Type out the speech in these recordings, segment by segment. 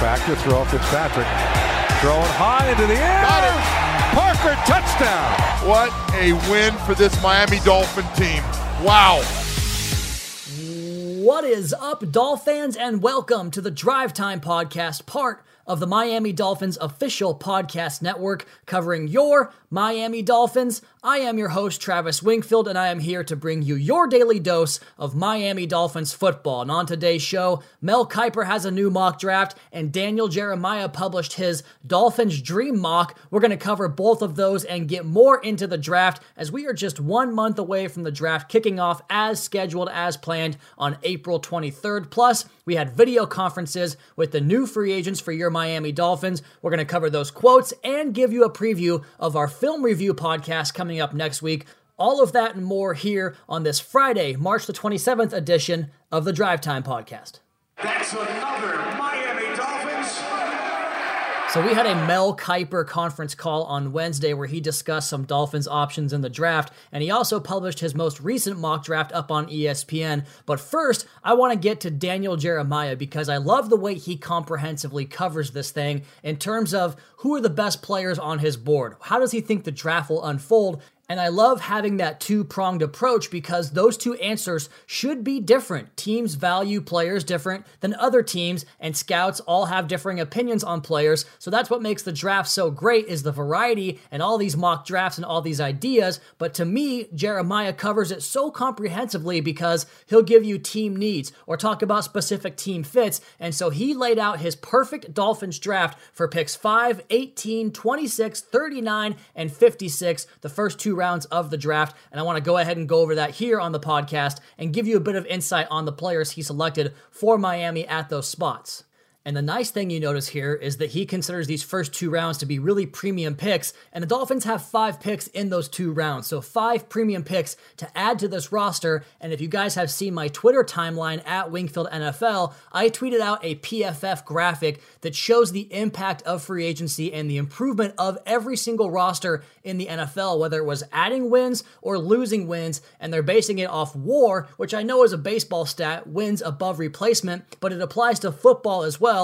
Back to throw. Fitzpatrick throwing high into the air. Got it. Parker touchdown. What a win for this Miami Dolphin team. Wow. What is up, Dolphins, and welcome to the Drive Time Podcast, part of the Miami Dolphins official podcast network covering your Miami Dolphins. I am your host, Travis Wingfield, and I am here to bring you your daily dose of Miami Dolphins football. And on today's show, Mel Kiper has a new mock draft, and Daniel Jeremiah published his Dolphins Dream mock. We're going to cover both of those and get more into the draft as we are just one month away from the draft kicking off as scheduled, as planned on April 23rd. Plus, we had video conferences with the new free agents for your Miami Dolphins. We're going to cover those quotes and give you a preview of our film review podcast coming up next week. All of that and more here on this Friday, March the 27th edition of the Drive Time Podcast. That's another. So we had a Mel Kiper conference call on Wednesday where he discussed some Dolphins options in the draft, and he also published his most recent mock draft up on ESPN. But first, I want to get to Daniel Jeremiah because I love the way he comprehensively covers this thing in terms of who are the best players on his board. How does he think the draft will unfold? And I love having that two pronged approach because those two answers should be different. Teams value players different than other teams, and scouts all have differing opinions on players. So that's what makes the draft so great is the variety and all these mock drafts and all these ideas. But to me, Jeremiah covers it so comprehensively because he'll give you team needs or talk about specific team fits. And so he laid out his perfect Dolphins draft for picks 5, 18, 26, 39, and 56, the first two rounds of the draft. And I want to go ahead and go over that here on the podcast and give you a bit of insight on the players he selected for Miami at those spots. And the nice thing you notice here is that he considers these first two rounds to be really premium picks, and the Dolphins have five picks in those two rounds. So, five premium picks to add to this roster. And if you guys have seen my Twitter timeline at Wingfield NFL, I tweeted out a PFF graphic that shows the impact of free agency and the improvement of every single roster in the NFL, whether it was adding wins or losing wins. And they're basing it off war, which I know is a baseball stat, wins above replacement, but it applies to football as well.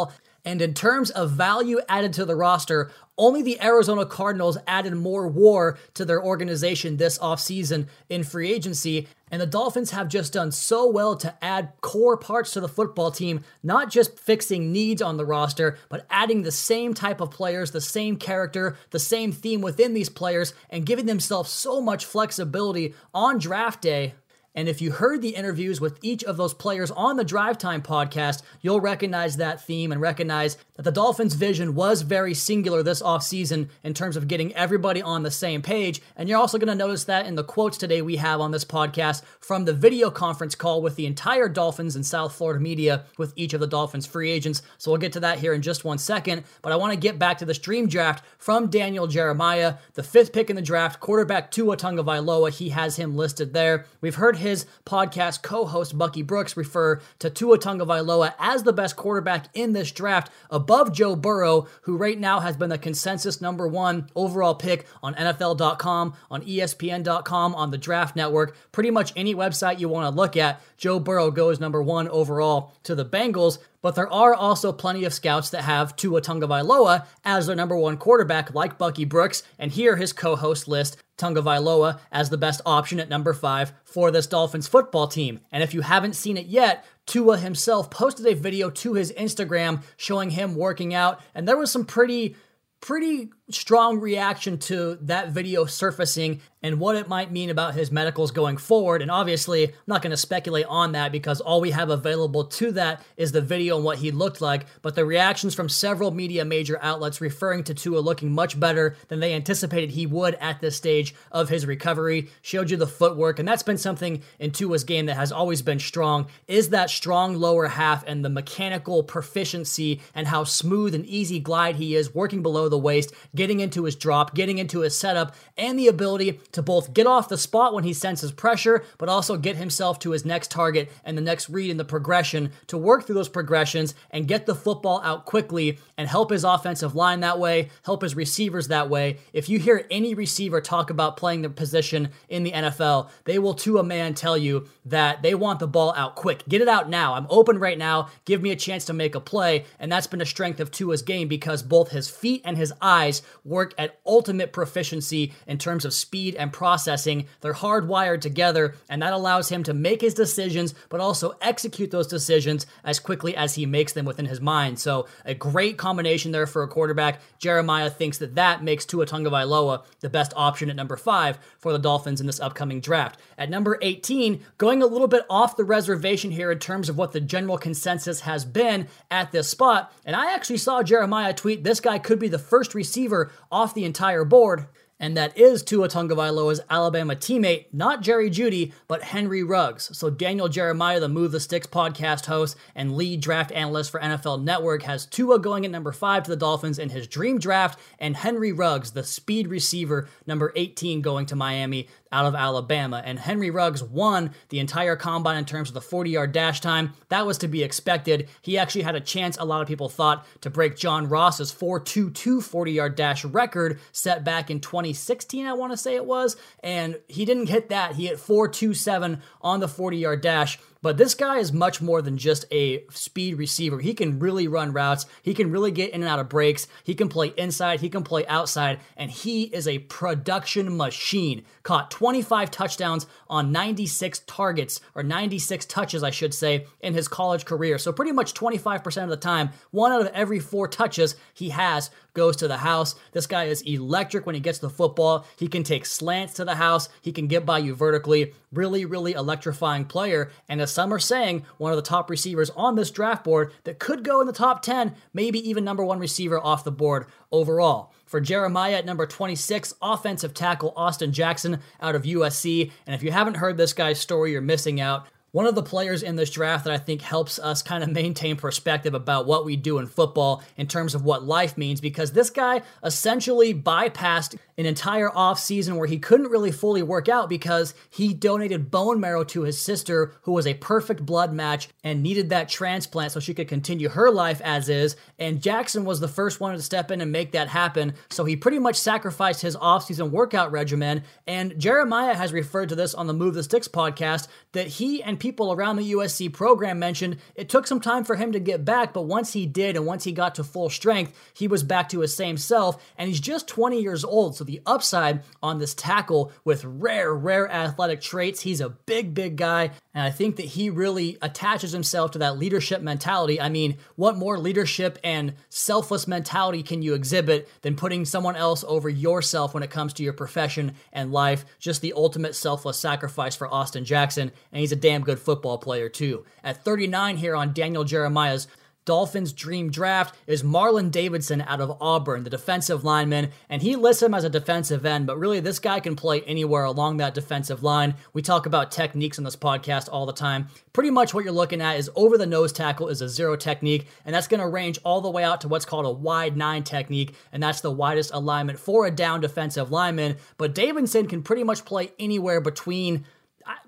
And in terms of value added to the roster, only the Arizona Cardinals added more war to their organization this offseason in free agency. And the Dolphins have just done so well to add core parts to the football team, not just fixing needs on the roster, but adding the same type of players, the same character, the same theme within these players, and giving themselves so much flexibility on draft day and if you heard the interviews with each of those players on the Drive Time podcast, you'll recognize that theme and recognize that the Dolphins' vision was very singular this offseason in terms of getting everybody on the same page. And you're also going to notice that in the quotes today we have on this podcast from the video conference call with the entire Dolphins and South Florida media with each of the Dolphins free agents. So we'll get to that here in just one second. But I want to get back to the stream draft from Daniel Jeremiah, the fifth pick in the draft, quarterback Tua Tagovailoa. He has him listed there. We've heard his podcast co-host Bucky Brooks refer to Tua Tagovailoa as the best quarterback in this draft, above Joe Burrow, who right now has been the consensus number one overall pick on NFL.com, on ESPN.com, on the Draft Network, pretty much any website you want to look at. Joe Burrow goes number one overall to the Bengals. But there are also plenty of scouts that have Tua Tagovailoa as their number one quarterback, like Bucky Brooks, and here his co-host list Tagovailoa as the best option at number five for this Dolphins football team. And if you haven't seen it yet, Tua himself posted a video to his Instagram showing him working out, and there was some pretty pretty strong reaction to that video surfacing and what it might mean about his medicals going forward. And obviously, I'm not going to speculate on that because all we have available to that is the video and what he looked like. But the reactions from several media major outlets referring to Tua looking much better than they anticipated he would at this stage of his recovery showed you the footwork. And that's been something in Tua's game that has always been strong is that strong lower half and the mechanical proficiency and how smooth and easy glide he is working below the waist, getting into his drop, getting into his setup, and the ability to both get off the spot when he senses pressure, but also get himself to his next target and the next read in the progression to work through those progressions and get the football out quickly and help his offensive line that way, help his receivers that way. If you hear any receiver talk about playing the position in the NFL, they will to a man tell you that they want the ball out quick. Get it out now. I'm open right now. Give me a chance to make a play. And that's been a strength of Tua's game because both his feet and his eyes work at ultimate proficiency in terms of speed and processing. They're hardwired together, and that allows him to make his decisions, but also execute those decisions as quickly as he makes them within his mind. So, a great combination there for a quarterback. Jeremiah thinks that that makes Tua Tagovailoa the best option at number five for the Dolphins in this upcoming draft. At number 18, going a little bit off the reservation here in terms of what the general consensus has been at this spot, and I actually saw Jeremiah tweet this guy could be the first receiver off the entire board and that is Tua Tagovailoa's Alabama teammate, not Jerry Jeudy, but Henry Ruggs. So Daniel Jeremiah, the Move the Sticks podcast host and lead draft analyst for NFL Network, has Tua going at number five to the Dolphins in his dream draft, and Henry Ruggs, the speed receiver, number 18, going to Miami out of Alabama. And Henry Ruggs won the entire combine in terms of the 40 yard dash time. That was to be expected. He actually had a chance, a lot of people thought, to break John Ross's 4.22 40 yard dash record set back in 2016, I want to say it was. And he didn't hit that. He hit 4.27 on the 40 yard dash. But this guy is much more than just a speed receiver. He can really run routes. He can really get in and out of breaks. He can play inside. He can play outside. And he is a production machine. Caught 25 touchdowns on 96 targets, or 96 touches, I should say, in his college career. So pretty much 25% of the time, one out of every four touches he has goes to the house. This guy is electric when he gets the football. He can take slants to the house. He can get by you vertically. Really, really electrifying player. And as some are saying, one of the top receivers on this draft board that could go in the top 10, maybe even number one receiver off the board overall. For Jeremiah at number 26, offensive tackle Austin Jackson out of USC. And if you haven't heard this guy's story, you're missing out. One of the players in this draft that I think helps us kind of maintain perspective about what we do in football in terms of what life means, because this guy essentially bypassed an entire off season where he couldn't really fully work out because he donated bone marrow to his sister, who was a perfect blood match and needed that transplant so she could continue her life as is. And Jackson was the first one to step in and make that happen. So he pretty much sacrificed his off-season workout regimen. And Jeremiah has referred to this on the Move the Sticks podcast that he and people around the USC program mentioned it took some time for him to get back, but once he did and once he got to full strength, he was back to his same self. And he's just 20 years old. So the upside on this tackle with rare, rare athletic traits. He's a big, big guy. And I think that he really attaches himself to that leadership mentality. I mean, what more leadership and selfless mentality can you exhibit than putting someone else over yourself when it comes to your profession and life? Just the ultimate selfless sacrifice for Austin Jackson. And he's a damn good football player, too. At 39 here on Daniel Jeremiah's Dolphins' dream draft is Marlon Davidson out of Auburn, the defensive lineman, and he lists him as a defensive end, but really this guy can play anywhere along that defensive line. We talk about techniques on this podcast all the time. Pretty much what you're looking at is over the nose tackle is a zero technique, and that's going to range all the way out to what's called a wide nine technique, and that's the widest alignment for a down defensive lineman. But Davidson can pretty much play anywhere between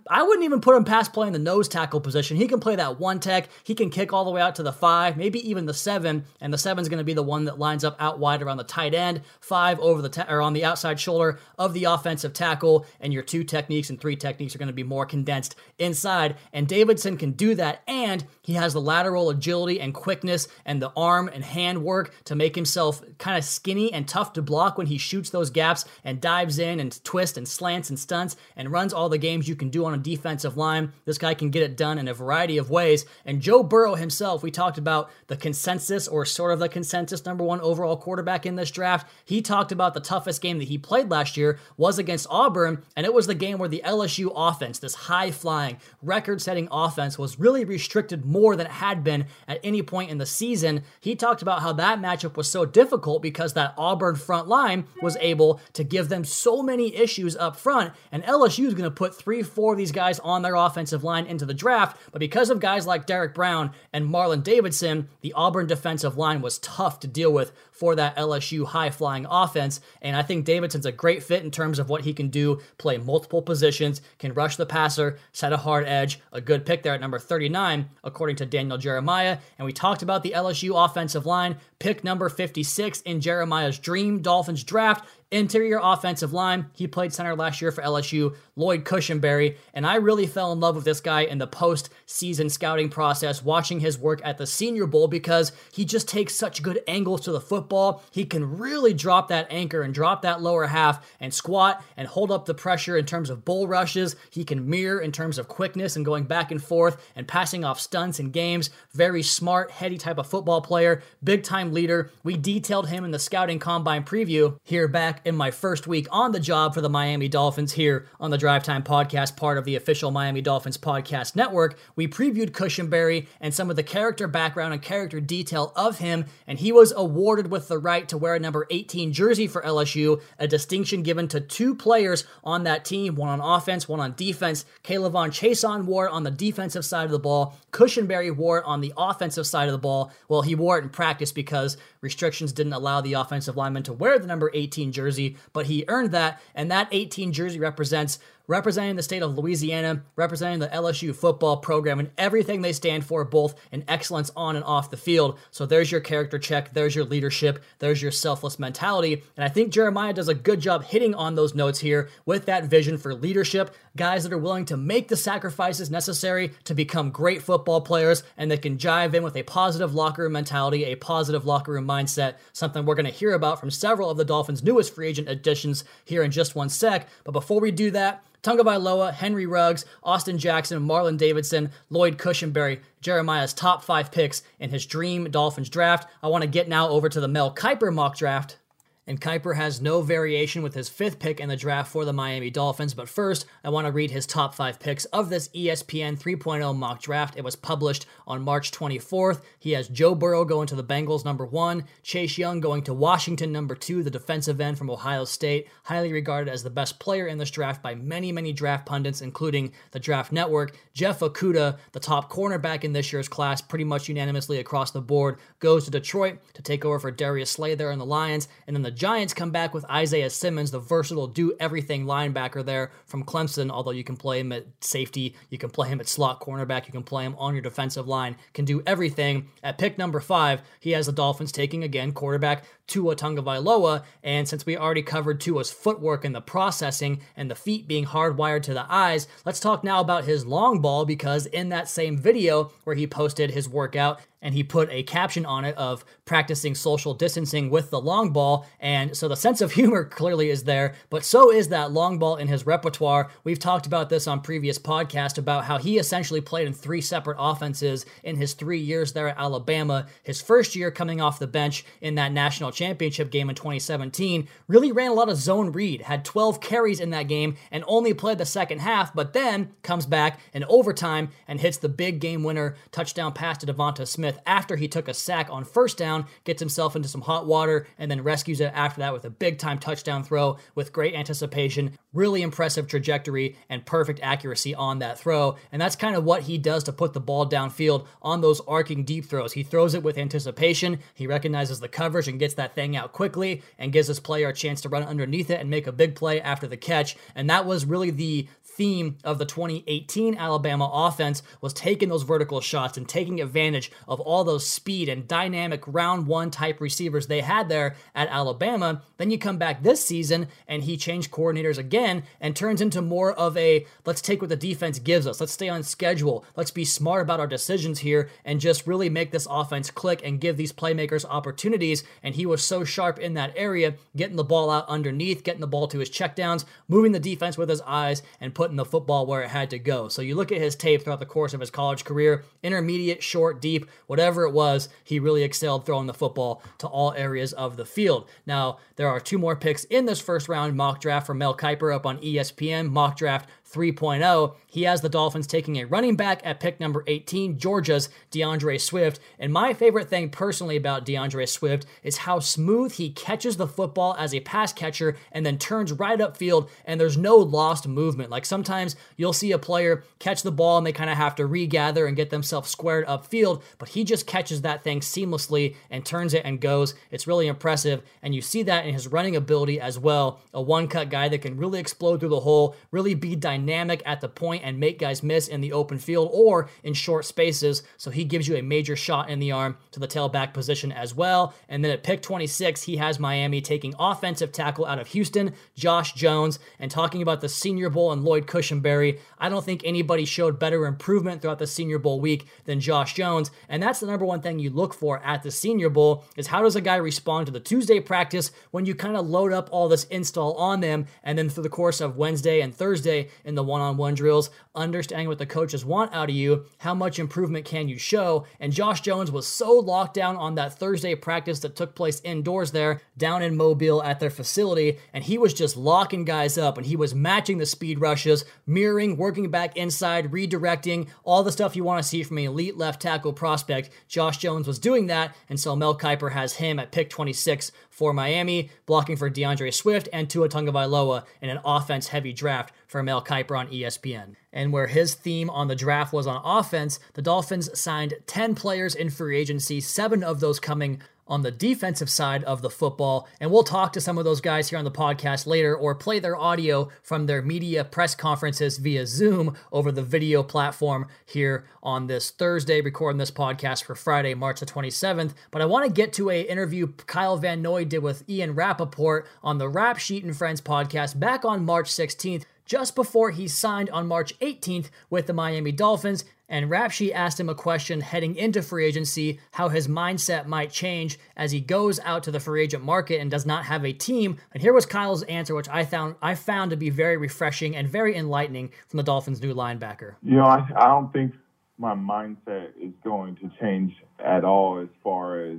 I wouldn't even put him past playing the nose tackle position. He can play that one tech. He can kick all the way out to the five, maybe even the seven. And the seven's going to be the one that lines up out wide around the tight end, five over the ta- or on the outside shoulder of the offensive tackle. And your two techniques and three techniques are going to be more condensed inside. And Davidson can do that, and he has the lateral agility and quickness and the arm and hand work to make himself kind of skinny and tough to block when he shoots those gaps and dives in and twists and slants and stunts and runs all the games you can do on a defensive line. This guy can get it done in a variety of ways. And Joe Burrow himself, we talked about the consensus or sort of the consensus number one overall quarterback in this draft. He talked about the toughest game that he played last year was against Auburn, and it was the game where the LSU offense, this high flying, record setting offense, was really restricted more than it had been at any point in the season. He talked about how that matchup was so difficult because that Auburn front line was able to give them so many issues up front, and LSU is going to put three, four of these these guys on their offensive line into the draft, but because of guys like Derrick Brown and Marlon Davidson, the Auburn defensive line was tough to deal with for that LSU high flying offense. And I think Davidson's a great fit in terms of what he can do play multiple positions, can rush the passer, set a hard edge. A good pick there at number 39, according to Daniel Jeremiah. And we talked about the LSU offensive line, pick number 56 in Jeremiah's dream Dolphins draft. Interior offensive line. He played center last year for LSU, Lloyd Cushenberry, and I really fell in love with this guy in the post-season scouting process, watching his work at the Senior Bowl because he just takes such good angles to the football. He can really drop that anchor and drop that lower half and squat and hold up the pressure in terms of bull rushes. He can mirror in terms of quickness and going back and forth and passing off stunts in games. Very smart, heady type of football player, big time leader. We detailed him in the scouting combine preview here back back in my first week on the job for the Miami Dolphins here on the Drive Time Podcast, part of the official Miami Dolphins Podcast Network. We previewed Cushenberry and some of the character background and character detail of him, and he was awarded with the right to wear a number 18 jersey for LSU, a distinction given to two players on that team, one on offense, one on defense. K'Lavon Chaisson wore on the defensive side of the ball. Cushenberry wore it on the offensive side of the ball. Well, he wore it in practice because restrictions didn't allow the offensive lineman to wear the number 18 jersey but he earned that, and that 18 jersey represents representing the state of Louisiana, representing the LSU football program, and everything they stand for, both in excellence on and off the field. So there's your character check, there's your leadership, there's your selfless mentality. And I think Jeremiah does a good job hitting on those notes here with that vision for leadership, guys that are willing to make the sacrifices necessary to become great football players and that can jive in with a positive locker room mentality, a positive locker room mindset, something we're going to hear about from several of the Dolphins' newest free agent additions here in just one sec. But before we do that, Tagovailoa, Henry Ruggs, Austin Jackson, Marlon Davidson, Lloyd Cushenberry, Jeremiah's top five picks in his dream Dolphins draft. I want to get now over to the Mel Kiper mock draft and Kiper has no variation with his fifth pick in the draft for the Miami Dolphins. But first, I want to read his top five picks of this ESPN 3.0 mock draft. It was published on March 24th. He has Joe Burrow going to the Bengals, number one, Chase Young going to Washington, number two, the defensive end from Ohio State, highly regarded as the best player in this draft by many, many draft pundits, including the Draft Network. Jeff Okudah, the top cornerback in this year's class, pretty much unanimously across the board, goes to Detroit to take over for Darius Slay there in the Lions. And then the Giants come back with Isaiah Simmons, the versatile do everything linebacker there from Clemson, although you can play him at safety, you can play him at slot cornerback, you can play him on your defensive line, can do everything. At pick number five, he has the Dolphins taking again quarterback Tua Tagovailoa, and since we already covered Tua's footwork and the processing and the feet being hardwired to the eyes, let's talk now about his long ball because in that same video where he posted his workout, and he put a caption on it of practicing social distancing with the long ball. And so the sense of humor clearly is there, but so is that long ball in his repertoire. We've talked about this on previous podcasts about how he essentially played in three separate offenses in his three years there at Alabama. His first year coming off the bench in that national championship game in 2017 really ran a lot of zone read, had 12 carries in that game, and only played the second half, but then comes back in overtime and hits the big game winner touchdown pass to DeVonta Smith Smith after he took a sack on first down, gets himself into some hot water, and then rescues it after that with a big time touchdown throw with great anticipation, really impressive trajectory, and perfect accuracy on that throw. And that's kind of what he does to put the ball downfield on those arcing deep throws. He throws it with anticipation, he recognizes the coverage and gets that thing out quickly, and gives his player a chance to run underneath it and make a big play after the catch. And that was really the theme of the 2018 Alabama offense was taking those vertical shots and taking advantage of all those speed and dynamic round one type receivers they had there at Alabama. Then you come back this season and he changed coordinators again and turns into more of a let's take what the defense gives us. Let's stay on schedule. Let's be smart about our decisions here and just really make this offense click and give these playmakers opportunities. And he was so sharp in that area, getting the ball out underneath, getting the ball to his checkdowns, moving the defense with his eyes, and putting the football where it had to go. So you look at his tape throughout the course of his college career, intermediate, short, deep, whatever it was, he really excelled throwing the football to all areas of the field. Now, there are two more picks in this first round mock draft from Mel Kiper up on ESPN, mock draft 3.0. He has the Dolphins taking a running back at pick number 18, Georgia's D'Andre Swift. And my favorite thing personally about D'Andre Swift is how smooth he catches the football as a pass catcher and then turns right upfield, and there's no lost movement. Like sometimes you'll see a player catch the ball and they kind of have to regather and get themselves squared upfield, but he just catches that thing seamlessly and turns it and goes. It's really impressive, and you see that in his running ability as well. A one cut guy that can really explode through the hole, really be dynamic at the point and make guys miss in the open field or in short spaces. So he gives you a major shot in the arm to the tailback position as well. And then at pick 26, he has Miami taking offensive tackle out of Houston, Josh Jones, and talking about the Senior Bowl and Lloyd Cushenberry. I don't think anybody showed better improvement throughout the Senior Bowl week than Josh Jones, and that's the number one thing you look for at the Senior Bowl is how does a guy respond to the Tuesday practice when you kind of load up all this install on them, and then through the course of Wednesday and Thursday in the one-on-one drills, understanding what the coaches want out of you, how much improvement can you show? And Josh Jones was so locked down on that Thursday practice that took place indoors there down in Mobile at their facility, and he was just locking guys up and he was matching the speed rushes, mirroring, working back inside, redirecting, all the stuff you want to see from an elite left tackle prospect. Josh Jones was doing that, and so Mel Kiper has him at pick 26 for Miami, blocking for D'Andre Swift and Tua Tagovailoa in an offense-heavy draft for Mel Kiper on ESPN. And where his theme on the draft was on offense, the Dolphins signed 10 players in free agency, seven of those coming on the defensive side of the football. And we'll talk to some of those guys here on the podcast later or play their audio from their media press conferences via Zoom over the video platform here on this Thursday, recording this podcast for Friday, March the 27th. But I want to get to a interview Kyle Van Noy did with Ian Rapoport on the Rap Sheet and Friends podcast back on March 16th just before he signed on March 18th with the Miami Dolphins. And Rapsheet asked him a question heading into free agency how his mindset might change as he goes out to the free agent market and does not have a team. And here was Kyle's answer, which I found I found to be very refreshing and very enlightening from the Dolphins' new linebacker. You know, I, I don't think my mindset is going to change at all as far as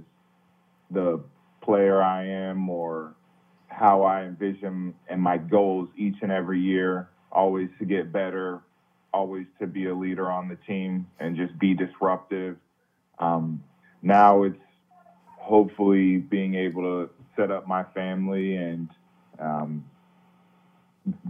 the player I am or how I envision and my goals each and every year, always to get better, always to be a leader on the team and just be disruptive. Um, now it's hopefully being able to set up my family and um,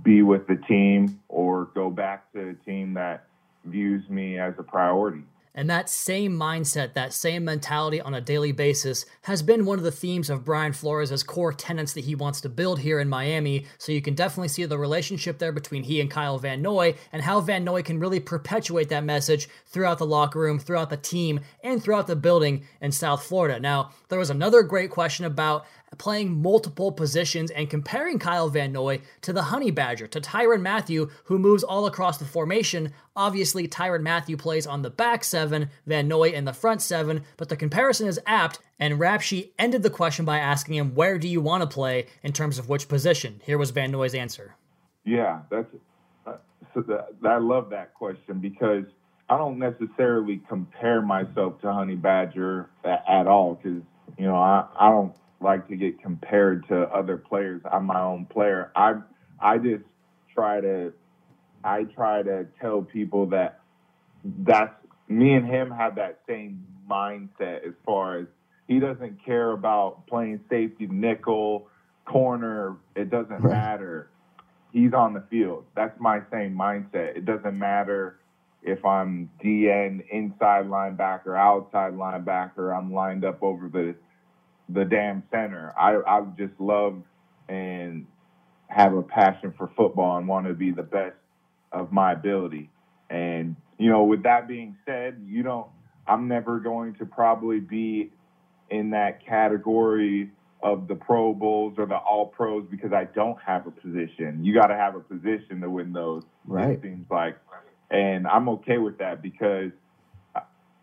be with the team or go back to a team that views me as a priority. And that same mindset, that same mentality on a daily basis has been one of the themes of Brian Flores' core tenets that he wants to build here in Miami. So you can definitely see the relationship there between he and Kyle Van Noy and how Van Noy can really perpetuate that message throughout the locker room, throughout the team, and throughout the building in South Florida. Now, there was another great question about playing multiple positions and comparing Kyle Van Noy to the Honey Badger, to Tyrann Mathieu, who moves all across the formation. Obviously, Tyrann Mathieu plays on the back seven, Van Noy in the front seven, but the comparison is apt, and Rapsheet ended the question by asking him, Where do you want to play in terms of which position? Here was Van Noy's answer. Yeah, that's. Uh, I love that question because I don't necessarily compare myself to Honey Badger at, at all because you know I, I don't like to get compared to other players. I'm my own player. I I just try to I try to tell people that that's me and him have that same mindset as far as he doesn't care about playing safety, nickel, corner. It doesn't right. matter. He's on the field. That's my same mindset. It doesn't matter if I'm DN, inside linebacker, outside linebacker. I'm lined up over the the damn center. I I just love and have a passion for football and want to be the best of my ability. And you know, with that being said, you don't. I'm never going to probably be in that category of the Pro Bowls or the All Pros because I don't have a position. You got to have a position to win those. Right. It seems like, and I'm okay with that because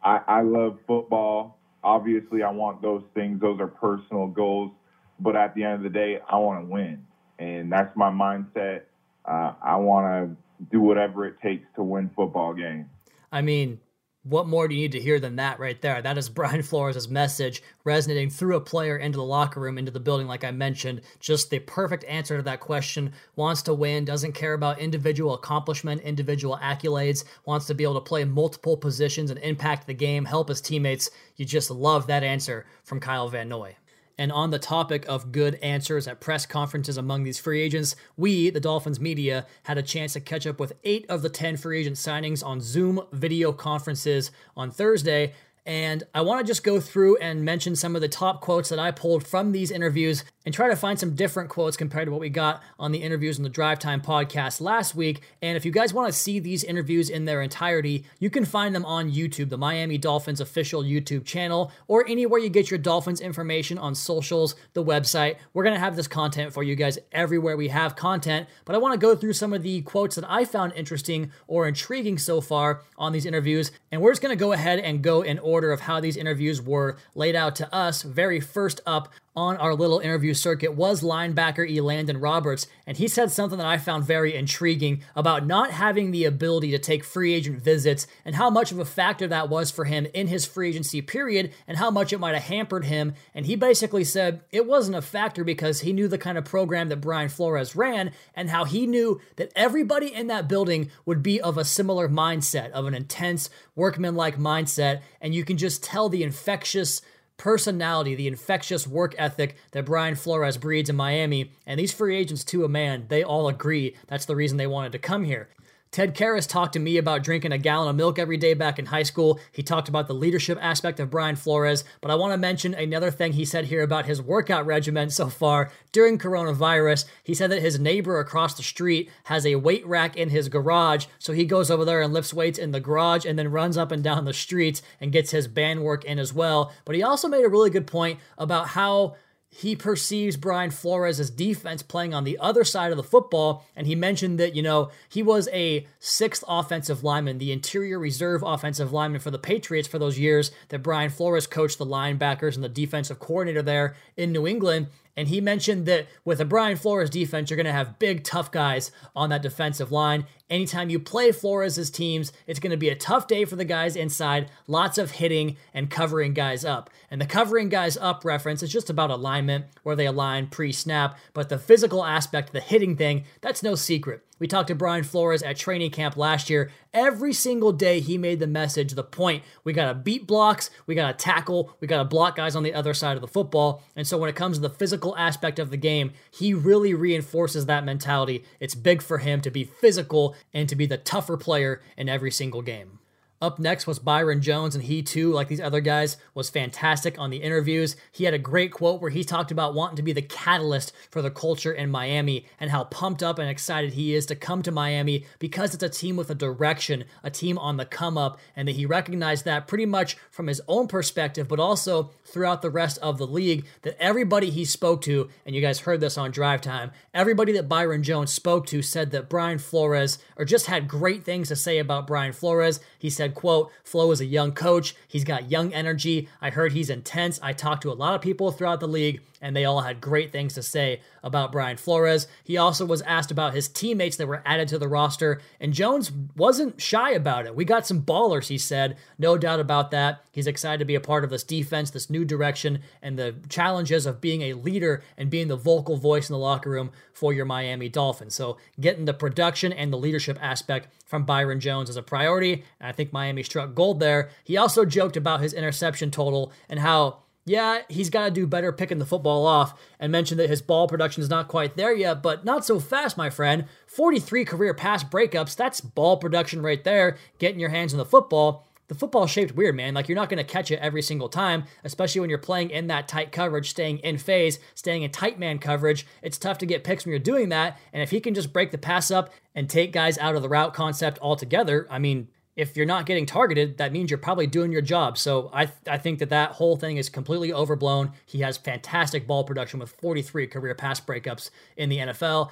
I, I love football obviously I want those things. Those are personal goals. But at the end of the day, I want to win. And that's my mindset. Uh, I want to do whatever it takes to win football games. I mean, what more do you need to hear than that right there? That is Brian Flores' message resonating through a player into the locker room, into the building, like I mentioned. Just the perfect answer to that question. Wants to win, doesn't care about individual accomplishment, individual accolades, wants to be able to play multiple positions and impact the game, help his teammates. You just love that answer from Kyle Van Noy. And on the topic of good answers at press conferences among these free agents, we, the Dolphins media, had a chance to catch up with eight of the 10 free agent signings on Zoom video conferences on Thursday. And I want to just go through and mention some of the top quotes that I pulled from these interviews and try to find some different quotes compared to what we got on the interviews in the Drive Time podcast last week. And if you guys want to see these interviews in their entirety, you can find them on YouTube, the Miami Dolphins official YouTube channel, or anywhere you get your Dolphins information on socials, the website. We're going to have this content for you guys everywhere we have content, but I want to go through some of the quotes that I found interesting or intriguing so far on these interviews. And we're just going to go ahead and go in order of how these interviews were laid out to us. Very first up, on our little interview circuit was linebacker Elandon Roberts, and he said something that I found very intriguing about not having the ability to take free agent visits and how much of a factor that was for him in his free agency period and how much it might have hampered him. And he basically said it wasn't a factor because he knew the kind of program that Brian Flores ran and how he knew that everybody in that building would be of a similar mindset, of an intense, workmanlike mindset, and you can just tell the infectious personality, the infectious work ethic that Brian Flores breeds in Miami. And these free agents, to a man, they all agree that's the reason they wanted to come here. Ted Karras talked to me about drinking a gallon of milk every day back in high school. He talked about the leadership aspect of Brian Flores, but I want to mention another thing he said here about his workout regimen so far during coronavirus. He said that his neighbor across the street has a weight rack in his garage, so he goes over there and lifts weights in the garage and then runs up and down the streets and gets his band work in as well. But he also made a really good point about how he perceives Brian Flores' defense playing on the other side of the football. And he mentioned that, you know, he was a sixth offensive lineman, the interior reserve offensive lineman for the Patriots for those years that Brian Flores coached the linebackers and the defensive coordinator there in New England. And he mentioned that with a Brian Flores defense, you're going to have big, tough guys on that defensive line. Anytime you play Flores' teams, it's going to be a tough day for the guys inside, lots of hitting and covering guys up. And the covering guys up reference is just about alignment, where they align pre snap, but the physical aspect, the hitting thing, that's no secret. We talked to Brian Flores at training camp last year. Every single day, he made the message the point we got to beat blocks, we got to tackle, we got to block guys on the other side of the football. And so, when it comes to the physical aspect of the game, he really reinforces that mentality. It's big for him to be physical and to be the tougher player in every single game. Up next was Byron Jones, and he too, like these other guys, was fantastic on the interviews. He had a great quote where he talked about wanting to be the catalyst for the culture in Miami and how pumped up and excited he is to come to Miami because it's a team with a direction, a team on the come up, and that he recognized that pretty much from his own perspective, but also throughout the rest of the league. That everybody he spoke to, and you guys heard this on Drive Time, everybody that Byron Jones spoke to said that Brian Flores, or just had great things to say about Brian Flores. He said, quote, Flo is a young coach. He's got young energy. I heard he's intense. I talked to a lot of people throughout the league, and they all had great things to say about Brian Flores. He also was asked about his teammates that were added to the roster, and Jones wasn't shy about it. We got some ballers, he said. No doubt about that. He's excited to be a part of this defense, this new direction, and the challenges of being a leader and being the vocal voice in the locker room for your Miami Dolphins. So, getting the production and the leadership aspect from Byron Jones is a priority, and I think Miami struck gold there. He also joked about his interception total and how yeah, he's got to do better picking the football off and mentioned that his ball production is not quite there yet, but not so fast, my friend. 43 career pass breakups, that's ball production right there, getting your hands on the football. The football shaped weird, man. Like you're not going to catch it every single time, especially when you're playing in that tight coverage, staying in phase, staying in tight man coverage. It's tough to get picks when you're doing that. And if he can just break the pass up and take guys out of the route concept altogether, I mean, if you're not getting targeted, that means you're probably doing your job. So I, th- I think that that whole thing is completely overblown. He has fantastic ball production with 43 career pass breakups in the NFL.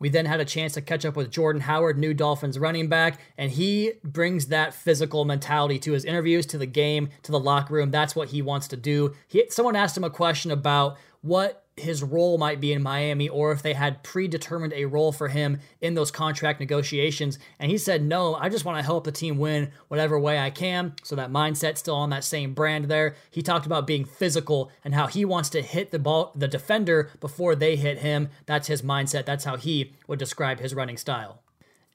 We then had a chance to catch up with Jordan Howard, new Dolphins running back, and he brings that physical mentality to his interviews, to the game, to the locker room. That's what he wants to do. He, someone asked him a question about what his role might be in Miami or if they had predetermined a role for him in those contract negotiations. And he said, No, I just want to help the team win whatever way I can. So that mindset's still on that same brand there. He talked about being physical and how he wants to hit the ball, the defender before they hit him. That's his mindset. That's how he would describe his running style.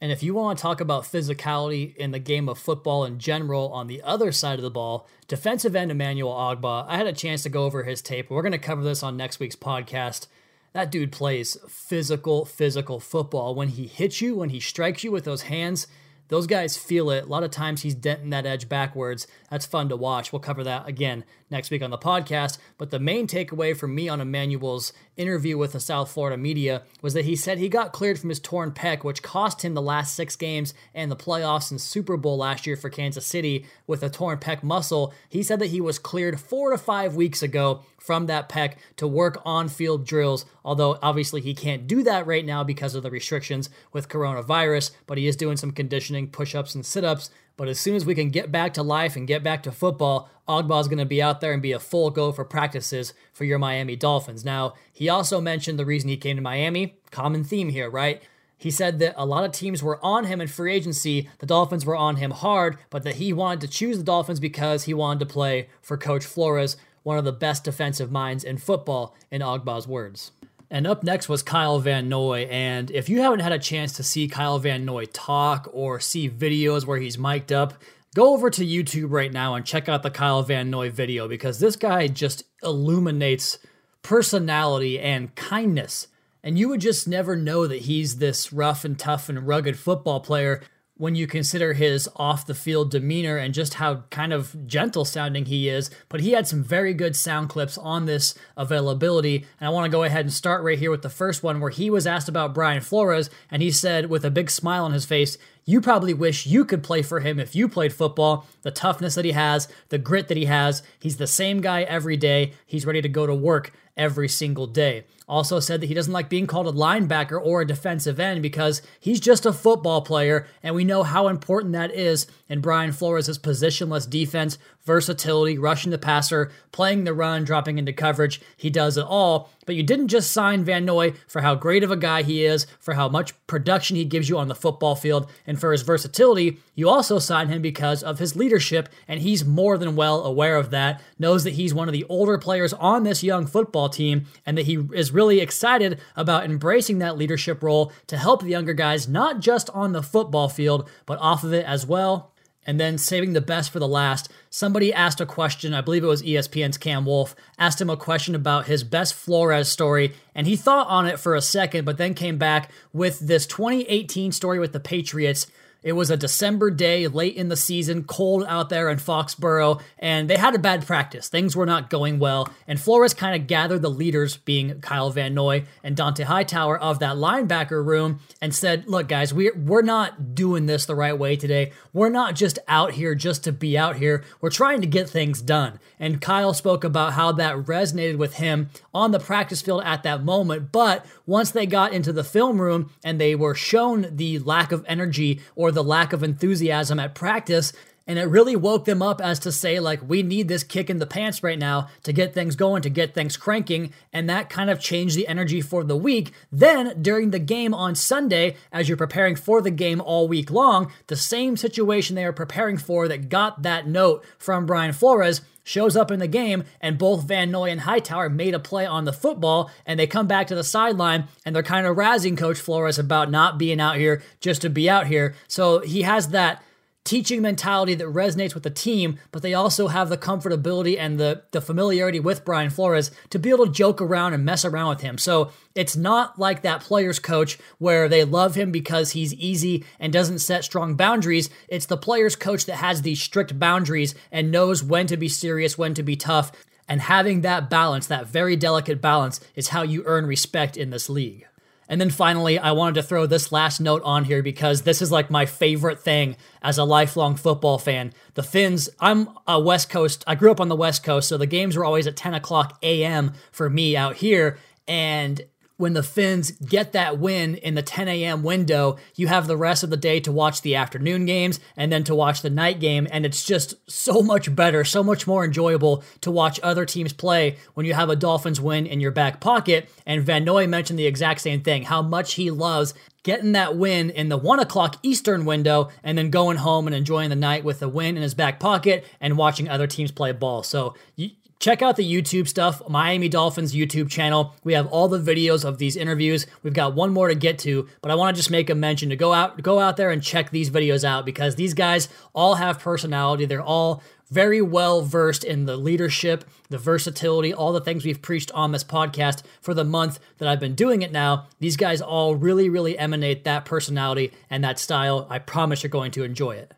And if you want to talk about physicality in the game of football in general on the other side of the ball, defensive end Emmanuel Ogbah, I had a chance to go over his tape. We're going to cover this on next week's podcast. That dude plays physical, physical football. When he hits you, when he strikes you with those hands, those guys feel it. A lot of times he's denting that edge backwards. That's fun to watch. We'll cover that again next week on the podcast. But the main takeaway for me on Emmanuel's interview with the South Florida media was that he said he got cleared from his torn pec, which cost him the last six games and the playoffs and Super Bowl last year for Kansas City with a torn pec muscle. He said that he was cleared four to five weeks ago from that pec to work on field drills, although obviously he can't do that right now because of the restrictions with coronavirus, but he is doing some conditioning, push ups, and sit ups. But as soon as we can get back to life and get back to football, Ogbah is going to be out there and be a full go for practices for your Miami Dolphins. Now, he also mentioned the reason he came to Miami. Common theme here, right? He said that a lot of teams were on him in free agency. The Dolphins were on him hard, but that he wanted to choose the Dolphins because he wanted to play for Coach Flores, one of the best defensive minds in football, in Ogbah's words. And up next was Kyle Van Noy. And if you haven't had a chance to see Kyle Van Noy talk or see videos where he's mic'd up, go over to YouTube right now and check out the Kyle Van Noy video because this guy just illuminates personality and kindness. And you would just never know that he's this rough and tough and rugged football player when you consider his off the field demeanor and just how kind of gentle sounding he is. But he had some very good sound clips on this availability. And I want to go ahead and start right here with the first one where he was asked about Brian Flores and he said, with a big smile on his face, you probably wish you could play for him if you played football. The toughness that he has, the grit that he has. He's the same guy every day. He's ready to go to work every single day. Also said that he doesn't like being called a linebacker or a defensive end because he's just a football player, and we know how important that is in Brian Flores' positionless defense, versatility, rushing the passer, playing the run, dropping into coverage. He does it all. But you didn't just sign Van Noy for how great of a guy he is, for how much production he gives you on the football field, and for his versatility. You also signed him because of his leadership, and he's more than well aware of that. Knows that he's one of the older players on this young football team, and that he is really excited about embracing that leadership role to help the younger guys, not just on the football field, but off of it as well. And then saving the best for the last, somebody asked a question, I believe it was ESPN's Cam Wolfe, asked him a question about his best Flores story, and he thought on it for a second, but then came back with this 2018 story with the Patriots it was a December day, late in the season, cold out there in Foxborough, and they had a bad practice. Things were not going well, and Flores kind of gathered the leaders, being Kyle Van Noy and Dont'a Hightower, of that linebacker room and said, Look, guys, we're, we're not doing this the right way today. We're not just out here just to be out here. We're trying to get things done. And Kyle spoke about how that resonated with him on the practice field at that moment. But once they got into the film room and they were shown the lack of energy or the lack of enthusiasm at practice, and it really woke them up as to say, like, we need this kick in the pants right now to get things going, to get things cranking. And that kind of changed the energy for the week. Then, during the game on Sunday, as you're preparing for the game all week long, the same situation they are preparing for that got that note from Brian Flores shows up in the game, and both Van Noy and Hightower made a play on the football, and they come back to the sideline and they're kind of razzing Coach Flores about not being out here just to be out here. So he has that teaching mentality that resonates with the team, but they also have the comfortability and the, the familiarity with Brian Flores to be able to joke around and mess around with him. So it's not like that player's coach where they love him because he's easy and doesn't set strong boundaries. It's the player's coach that has these strict boundaries and knows when to be serious, when to be tough. And having that balance, that very delicate balance, is how you earn respect in this league. And then finally, I wanted to throw this last note on here because this is like my favorite thing as a lifelong football fan. The Fins, I'm a West Coast, I grew up on the West Coast, so the games were always at 10 o'clock a.m. for me out here. And when the Fins get that win in the 10 a.m. window, you have the rest of the day to watch the afternoon games and then to watch the night game. And it's just so much better, so much more enjoyable to watch other teams play when you have a Dolphins win in your back pocket. And Van Noy mentioned the exact same thing how much he loves getting that win in the one o'clock Eastern window and then going home and enjoying the night with the win in his back pocket and watching other teams play ball. So you, Check out the YouTube stuff, Miami Dolphins YouTube channel. We have all the videos of these interviews. We've got one more to get to, but I want to just make a mention to go out go out there and check these videos out because these guys all have personality. They're all very well versed in the leadership, the versatility, all the things we've preached on this podcast for the month that I've been doing it now. These guys all really, really emanate that personality and that style. I promise you're going to enjoy it.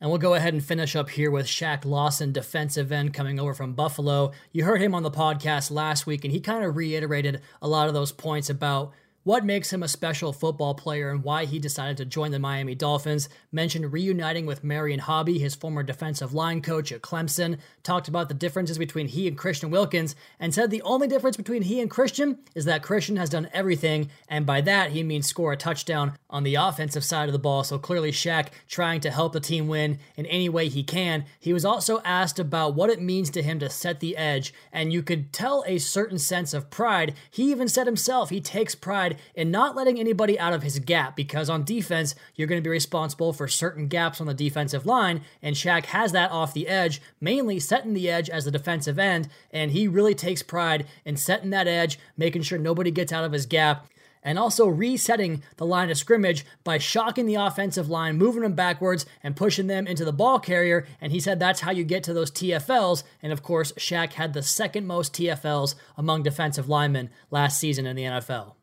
And we'll go ahead and finish up here with Shaq Lawson, defensive end coming over from Buffalo. You heard him on the podcast last week, and he kind of reiterated a lot of those points about what makes him a special football player and why he decided to join the Miami Dolphins, mentioned reuniting with Marion Hobby, his former defensive line coach at Clemson, talked about the differences between he and Christian Wilkins, and said the only difference between he and Christian is that Christian has done everything, and by that he means score a touchdown on the offensive side of the ball. So clearly Shaq trying to help the team win in any way he can. He was also asked about what it means to him to set the edge, and you could tell a certain sense of pride. He even said himself he takes pride in not letting anybody out of his gap because on defense, you're going to be responsible for certain gaps on the defensive line, and Shaq has that off the edge, mainly setting the edge as the defensive end, and he really takes pride in setting that edge, making sure nobody gets out of his gap and also resetting the line of scrimmage by shocking the offensive line, moving them backwards, and pushing them into the ball carrier. And he said that's how you get to those TFLs. And of course, Shaq had the second most TFLs among defensive linemen last season in the NFL.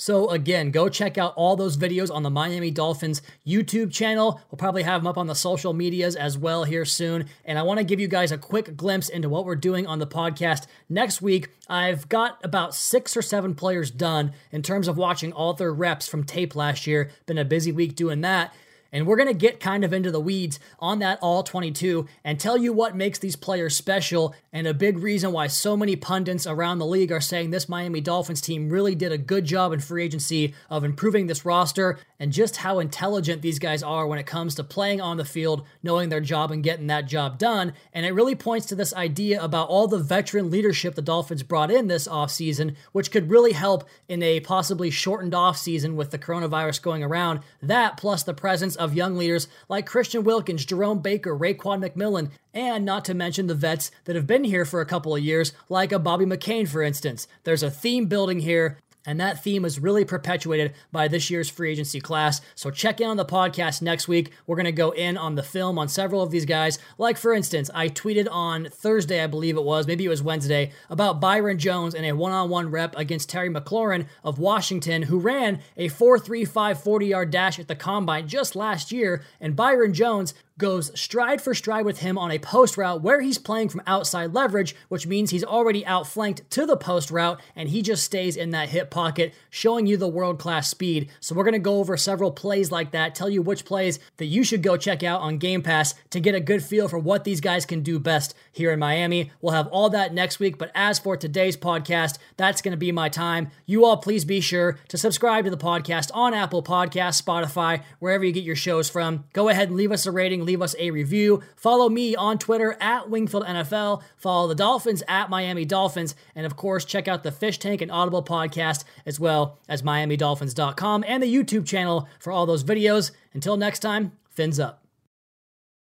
So again, go check out all those videos on the Miami Dolphins YouTube channel. We'll probably have them up on the social medias as well here soon. And I want to give you guys a quick glimpse into what we're doing on the podcast next week. I've got about six or seven players done in terms of watching all their reps from tape last year. Been a busy week doing that. And we're going to get kind of into the weeds on that all 22 and tell you what makes these players special and a big reason why so many pundits around the league are saying this Miami Dolphins team really did a good job in free agency of improving this roster and just how intelligent these guys are when it comes to playing on the field, knowing their job and getting that job done. And it really points to this idea about all the veteran leadership the Dolphins brought in this offseason, which could really help in a possibly shortened offseason with the coronavirus going around. That plus the presence of young leaders like Christian Wilkins, Jerome Baker, Raekwon McMillan, and not to mention the vets that have been here for a couple of years, like a Bobby McCain, for instance. There's a theme building here and that theme is really perpetuated by this year's free agency class. So check in on the podcast next week. We're going to go in on the film on several of these guys. Like, for instance, I tweeted on Thursday, I believe it was, maybe it was Wednesday, about Byron Jones in a one on one rep against Terry McLaurin of Washington, who ran a 4.35 40 yard dash at the combine just last year. And Byron Jones goes stride for stride with him on a post route where he's playing from outside leverage, which means he's already outflanked to the post route and he just stays in that hip pocket, showing you the world class speed. So we're going to go over several plays like that, tell you which plays that you should go check out on Game Pass to get a good feel for what these guys can do best here in Miami. We'll have all that next week, but as for today's podcast, that's going to be my time. You all please be sure to subscribe to the podcast on Apple Podcasts, Spotify, wherever you get your shows from. Go ahead and leave us a rating leave us a review. Follow me on Twitter at Wingfield NFL. Follow the Dolphins at Miami Dolphins. And of course, check out the Fish Tank and Audible podcast as well as MiamiDolphins.com and the YouTube channel for all those videos. Until next time, fins up.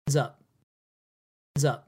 Fins up. Fins up.